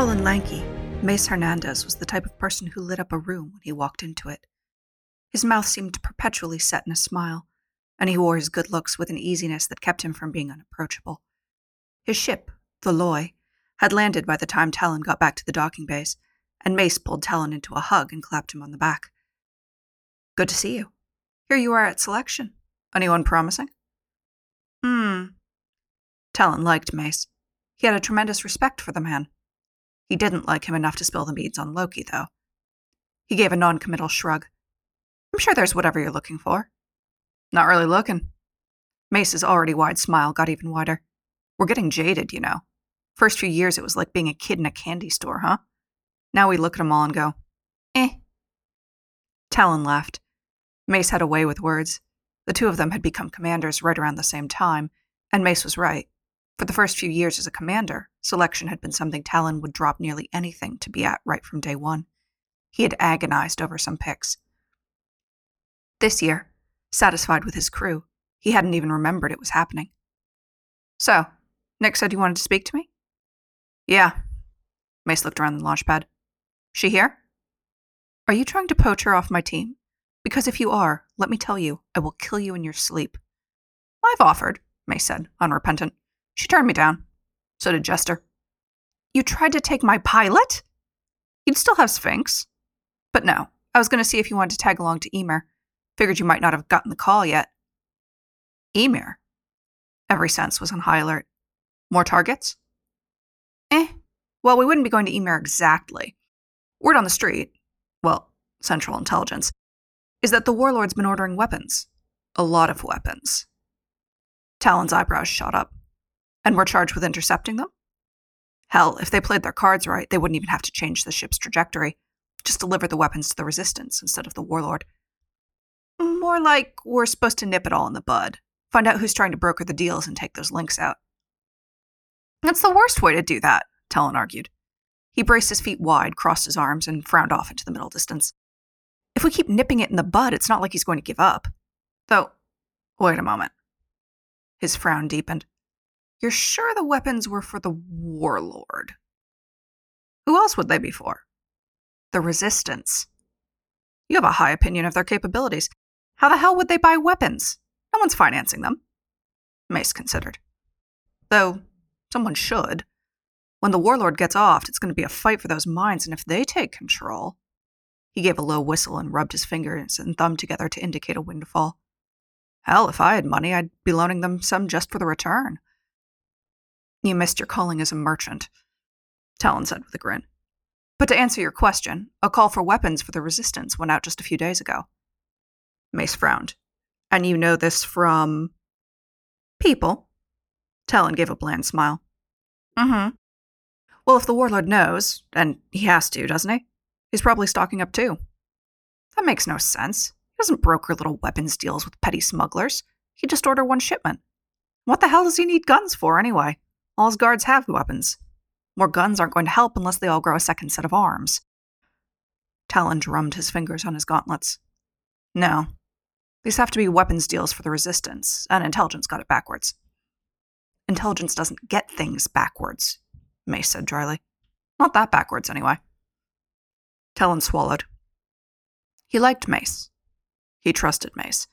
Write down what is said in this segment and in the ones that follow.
Tall and lanky, Mace Hernandez was the type of person who lit up a room when he walked into it. His mouth seemed perpetually set in a smile, and he wore his good looks with an easiness that kept him from being unapproachable. His ship, the Loy, had landed by the time Talon got back to the docking base, and Mace pulled Talon into a hug and clapped him on the back. Good to see you. Here you are at selection. Anyone promising? Hmm. Talon liked Mace. He had a tremendous respect for the man. He didn't like him enough to spill the beans on Loki, though. He gave a noncommittal shrug. I'm sure there's whatever you're looking for. Not really looking. Mace's already wide smile got even wider. We're getting jaded, you know. First few years, it was like being a kid in a candy store, huh? Now we look at them all and go, eh. Talon laughed. Mace had a way with words. The two of them had become commanders right around the same time, and Mace was right. For the first few years as a commander, selection had been something Talon would drop nearly anything to be at right from day one. He had agonized over some picks. This year, satisfied with his crew, he hadn't even remembered it was happening. So, Nix said you wanted to speak to me? Yeah. Mace looked around the launch pad. She here? Are you trying to poach her off my team? Because if you are, let me tell you, I will kill you in your sleep. I've offered, Mace said, unrepentant. She turned me down. So did Jester. You tried to take my pilot? You'd still have Sphinx. But no, I was going to see if you wanted to tag along to Emir. Figured you might not have gotten the call yet. Emir? Every sense was on high alert. More targets? Eh. Well, we wouldn't be going to Emir exactly. Word on the street, well, Central Intelligence, is that the warlord's been ordering weapons. A lot of weapons. Talon's eyebrows shot up. And we're charged with intercepting them? Hell, if they played their cards right, they wouldn't even have to change the ship's trajectory. Just deliver the weapons to the Resistance instead of the Warlord. More like we're supposed to nip it all in the bud, find out who's trying to broker the deals and take those links out. That's the worst way to do that, Talon argued. He braced his feet wide, crossed his arms, and frowned off into the middle distance. If we keep nipping it in the bud, it's not like he's going to give up. Though, wait a moment. His frown deepened. You're sure the weapons were for the warlord? Who else would they be for? The resistance. You have a high opinion of their capabilities. How the hell would they buy weapons? No one's financing them. Mace considered. Though, someone should. When the warlord gets off, it's going to be a fight for those mines, and if they take control. He gave a low whistle and rubbed his fingers and thumb together to indicate a windfall. Hell, if I had money, I'd be loaning them some just for the return. You missed your calling as a merchant, Talon said with a grin. But to answer your question, a call for weapons for the resistance went out just a few days ago. Mace frowned. And you know this from. people? Talon gave a bland smile. Mm hmm. Well, if the warlord knows, and he has to, doesn't he? He's probably stocking up too. That makes no sense. He doesn't broker little weapons deals with petty smugglers. He'd just order one shipment. What the hell does he need guns for, anyway? All his guards have weapons. More guns aren't going to help unless they all grow a second set of arms. Talon drummed his fingers on his gauntlets. No. These have to be weapons deals for the Resistance, and Intelligence got it backwards. Intelligence doesn't get things backwards, Mace said dryly. Not that backwards, anyway. Talon swallowed. He liked Mace. He trusted Mace.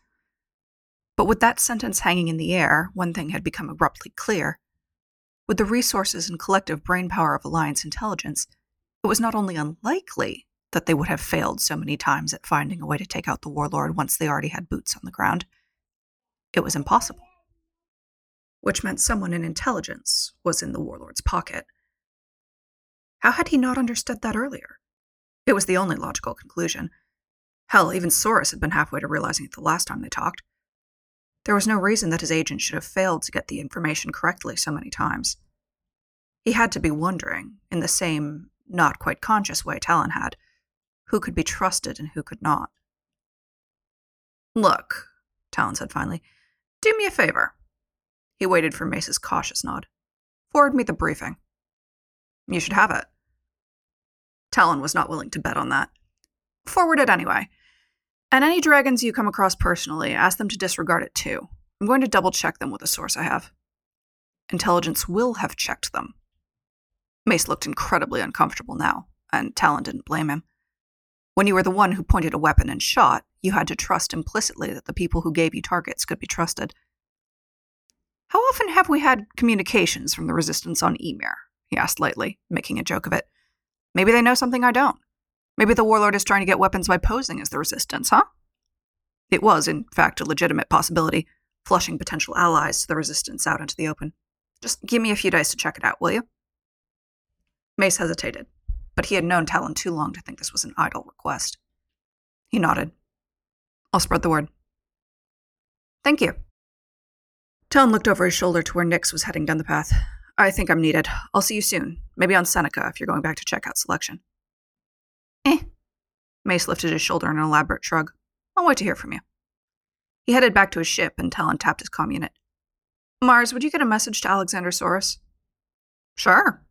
But with that sentence hanging in the air, one thing had become abruptly clear. With the resources and collective brainpower of Alliance intelligence, it was not only unlikely that they would have failed so many times at finding a way to take out the warlord once they already had boots on the ground, it was impossible. Which meant someone in intelligence was in the warlord's pocket. How had he not understood that earlier? It was the only logical conclusion. Hell, even Soros had been halfway to realizing it the last time they talked. There was no reason that his agent should have failed to get the information correctly so many times. He had to be wondering, in the same, not quite conscious way Talon had, who could be trusted and who could not. Look, Talon said finally, do me a favor. He waited for Mace's cautious nod. Forward me the briefing. You should have it. Talon was not willing to bet on that. Forward it anyway. And any dragons you come across personally, ask them to disregard it too. I'm going to double check them with a source I have. Intelligence will have checked them. Mace looked incredibly uncomfortable now, and Talon didn't blame him. When you were the one who pointed a weapon and shot, you had to trust implicitly that the people who gave you targets could be trusted. How often have we had communications from the Resistance on Emir? he asked lightly, making a joke of it. Maybe they know something I don't. Maybe the warlord is trying to get weapons by posing as the Resistance, huh? It was, in fact, a legitimate possibility, flushing potential allies to the Resistance out into the open. Just give me a few days to check it out, will you? Mace hesitated but he had known Talon too long to think this was an idle request. He nodded. I'll spread the word. Thank you. Talon looked over his shoulder to where Nix was heading down the path. I think I'm needed. I'll see you soon. Maybe on Seneca if you're going back to check out selection. Eh. Mace lifted his shoulder in an elaborate shrug. I'll wait to hear from you. He headed back to his ship, and Talon tapped his comm unit. Mars, would you get a message to Alexander Soros? Sure,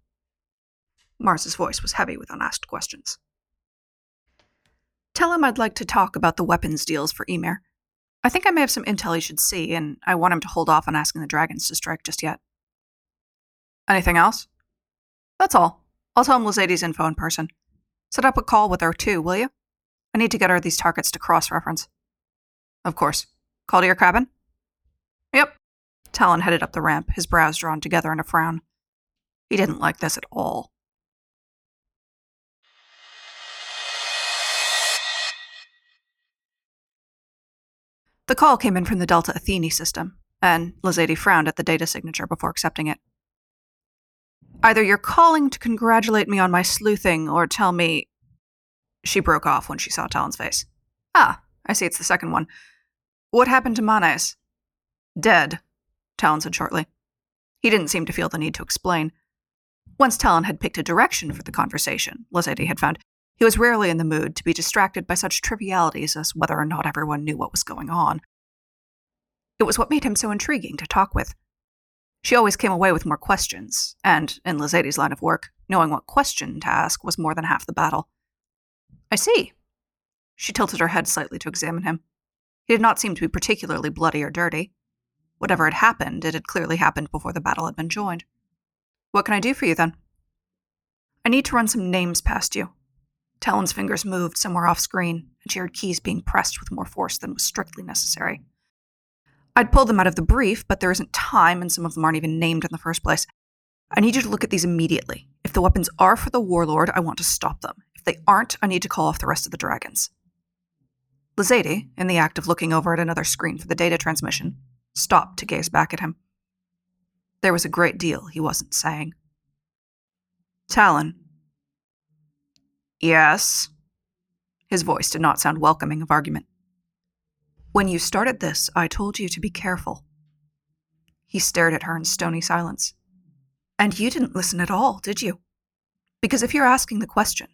Mars's voice was heavy with unasked questions. Tell him I'd like to talk about the weapons deals for Emir. I think I may have some intel he should see, and I want him to hold off on asking the dragons to strike just yet. Anything else? That's all. I'll tell him Lazady's info in person. Set up a call with her, too, will you? I need to get her these targets to cross reference. Of course. Call to your cabin? Yep. Talon headed up the ramp, his brows drawn together in a frown. He didn't like this at all. The call came in from the Delta Athene system, and Lazady frowned at the data signature before accepting it. Either you're calling to congratulate me on my sleuthing or tell me. She broke off when she saw Talon's face. Ah, I see it's the second one. What happened to Manes? Dead, Talon said shortly. He didn't seem to feel the need to explain. Once Talon had picked a direction for the conversation, Lazady had found, he was rarely in the mood to be distracted by such trivialities as whether or not everyone knew what was going on. It was what made him so intriguing to talk with. She always came away with more questions, and, in Lazady's line of work, knowing what question to ask was more than half the battle. I see. She tilted her head slightly to examine him. He did not seem to be particularly bloody or dirty. Whatever had happened, it had clearly happened before the battle had been joined. What can I do for you, then? I need to run some names past you, Talon's fingers moved somewhere off screen, and she heard keys being pressed with more force than was strictly necessary. I'd pull them out of the brief, but there isn't time, and some of them aren't even named in the first place. I need you to look at these immediately. If the weapons are for the warlord, I want to stop them. If they aren't, I need to call off the rest of the dragons. Lazady, in the act of looking over at another screen for the data transmission, stopped to gaze back at him. There was a great deal he wasn't saying. Talon, Yes. His voice did not sound welcoming of argument. When you started this, I told you to be careful. He stared at her in stony silence. And you didn't listen at all, did you? Because if you're asking the question,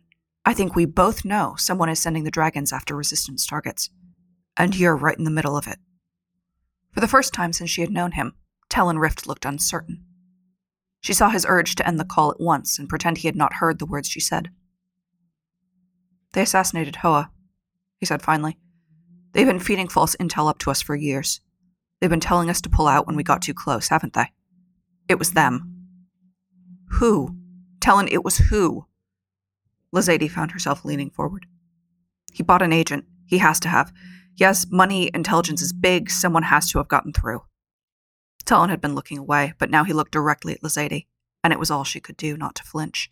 I think we both know someone is sending the dragons after resistance targets. And you're right in the middle of it. For the first time since she had known him, Talon Rift looked uncertain. She saw his urge to end the call at once and pretend he had not heard the words she said. They assassinated Hoa, he said finally. They've been feeding false intel up to us for years. They've been telling us to pull out when we got too close, haven't they? It was them. Who? Talon, it was who? Lazady found herself leaning forward. He bought an agent. He has to have. Yes, money, intelligence is big. Someone has to have gotten through. Talon had been looking away, but now he looked directly at Lazady, and it was all she could do not to flinch.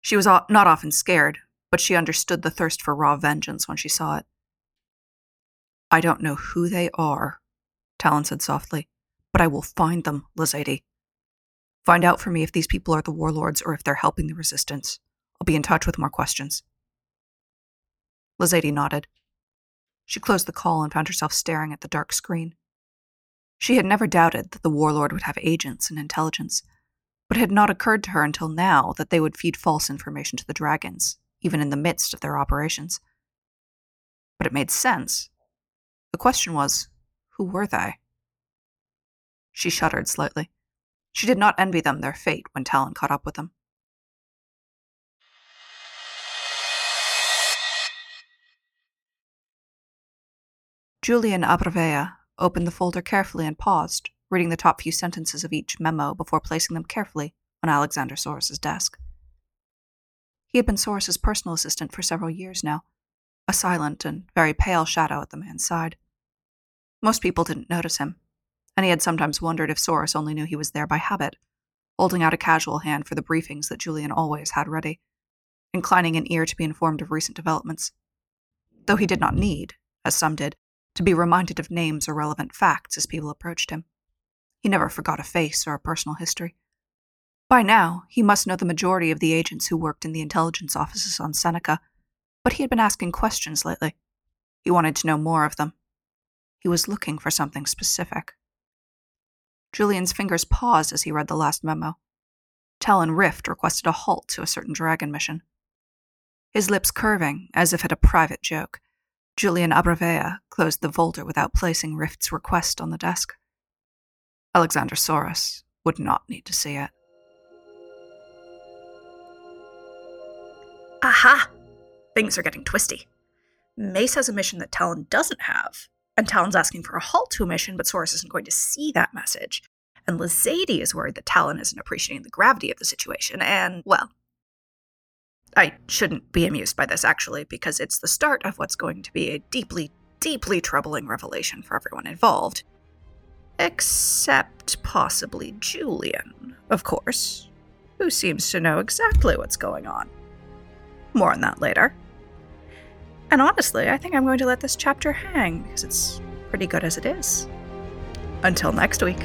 She was not often scared, but she understood the thirst for raw vengeance when she saw it. I don't know who they are, Talon said softly, but I will find them, Lazady. Find out for me if these people are the warlords or if they're helping the resistance. I'll be in touch with more questions. Lazady nodded. She closed the call and found herself staring at the dark screen. She had never doubted that the warlord would have agents and intelligence, but it had not occurred to her until now that they would feed false information to the dragons, even in the midst of their operations. But it made sense. The question was who were they? She shuddered slightly. She did not envy them their fate when Talon caught up with them. Julian Abrevea opened the folder carefully and paused, reading the top few sentences of each memo before placing them carefully, on Alexander Soros's desk. He had been Soros's personal assistant for several years now, a silent and very pale shadow at the man's side. Most people didn't notice him, and he had sometimes wondered if Soros only knew he was there by habit, holding out a casual hand for the briefings that Julian always had ready, inclining an ear to be informed of recent developments. Though he did not need, as some did, to be reminded of names or relevant facts as people approached him. He never forgot a face or a personal history. By now, he must know the majority of the agents who worked in the intelligence offices on Seneca, but he had been asking questions lately. He wanted to know more of them. He was looking for something specific. Julian's fingers paused as he read the last memo. Talon Rift requested a halt to a certain dragon mission. His lips curving, as if at a private joke, Julian Abrevea closed the folder without placing Rift's request on the desk. Alexander Soros would not need to see it. Aha! Things are getting twisty. Mace has a mission that Talon doesn't have, and Talon's asking for a halt to a mission, but Soros isn't going to see that message. And Lazady is worried that Talon isn't appreciating the gravity of the situation, and, well, I shouldn't be amused by this, actually, because it's the start of what's going to be a deeply, deeply troubling revelation for everyone involved. Except possibly Julian, of course, who seems to know exactly what's going on. More on that later. And honestly, I think I'm going to let this chapter hang because it's pretty good as it is. Until next week.